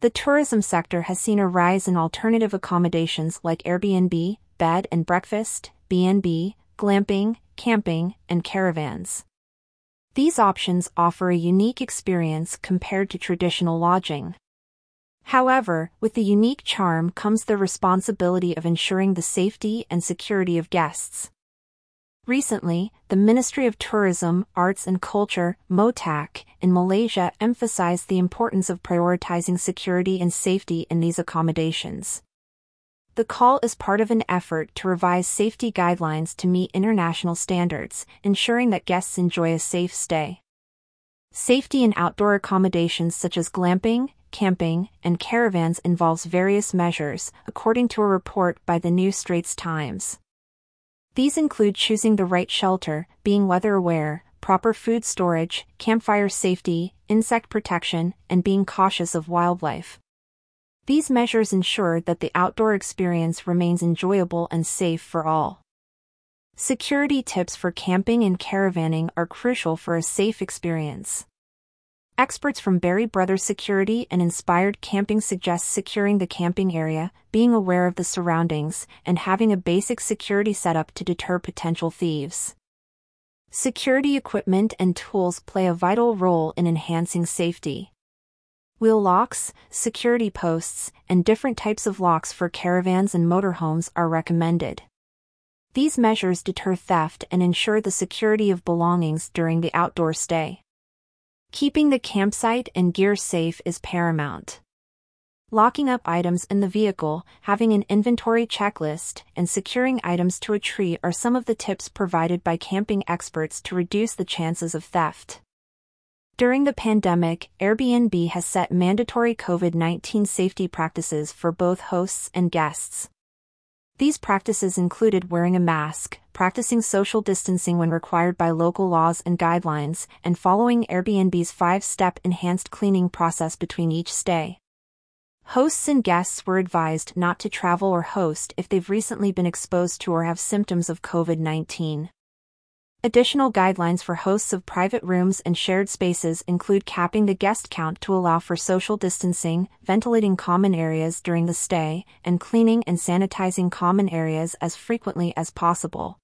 The tourism sector has seen a rise in alternative accommodations like Airbnb, bed and breakfast, B&B, glamping, camping, and caravans. These options offer a unique experience compared to traditional lodging. However, with the unique charm comes the responsibility of ensuring the safety and security of guests. Recently, the Ministry of Tourism, Arts and Culture, MOTAC, in Malaysia emphasized the importance of prioritizing security and safety in these accommodations. The call is part of an effort to revise safety guidelines to meet international standards, ensuring that guests enjoy a safe stay. Safety in outdoor accommodations such as glamping, camping, and caravans involves various measures, according to a report by the New Straits Times. These include choosing the right shelter, being weather aware, proper food storage, campfire safety, insect protection, and being cautious of wildlife. These measures ensure that the outdoor experience remains enjoyable and safe for all. Security tips for camping and caravanning are crucial for a safe experience. Experts from Barry Brothers Security and Inspired Camping suggest securing the camping area, being aware of the surroundings, and having a basic security setup to deter potential thieves. Security equipment and tools play a vital role in enhancing safety. Wheel locks, security posts, and different types of locks for caravans and motorhomes are recommended. These measures deter theft and ensure the security of belongings during the outdoor stay. Keeping the campsite and gear safe is paramount. Locking up items in the vehicle, having an inventory checklist, and securing items to a tree are some of the tips provided by camping experts to reduce the chances of theft. During the pandemic, Airbnb has set mandatory COVID 19 safety practices for both hosts and guests. These practices included wearing a mask, practicing social distancing when required by local laws and guidelines, and following Airbnb's five step enhanced cleaning process between each stay. Hosts and guests were advised not to travel or host if they've recently been exposed to or have symptoms of COVID 19. Additional guidelines for hosts of private rooms and shared spaces include capping the guest count to allow for social distancing, ventilating common areas during the stay, and cleaning and sanitizing common areas as frequently as possible.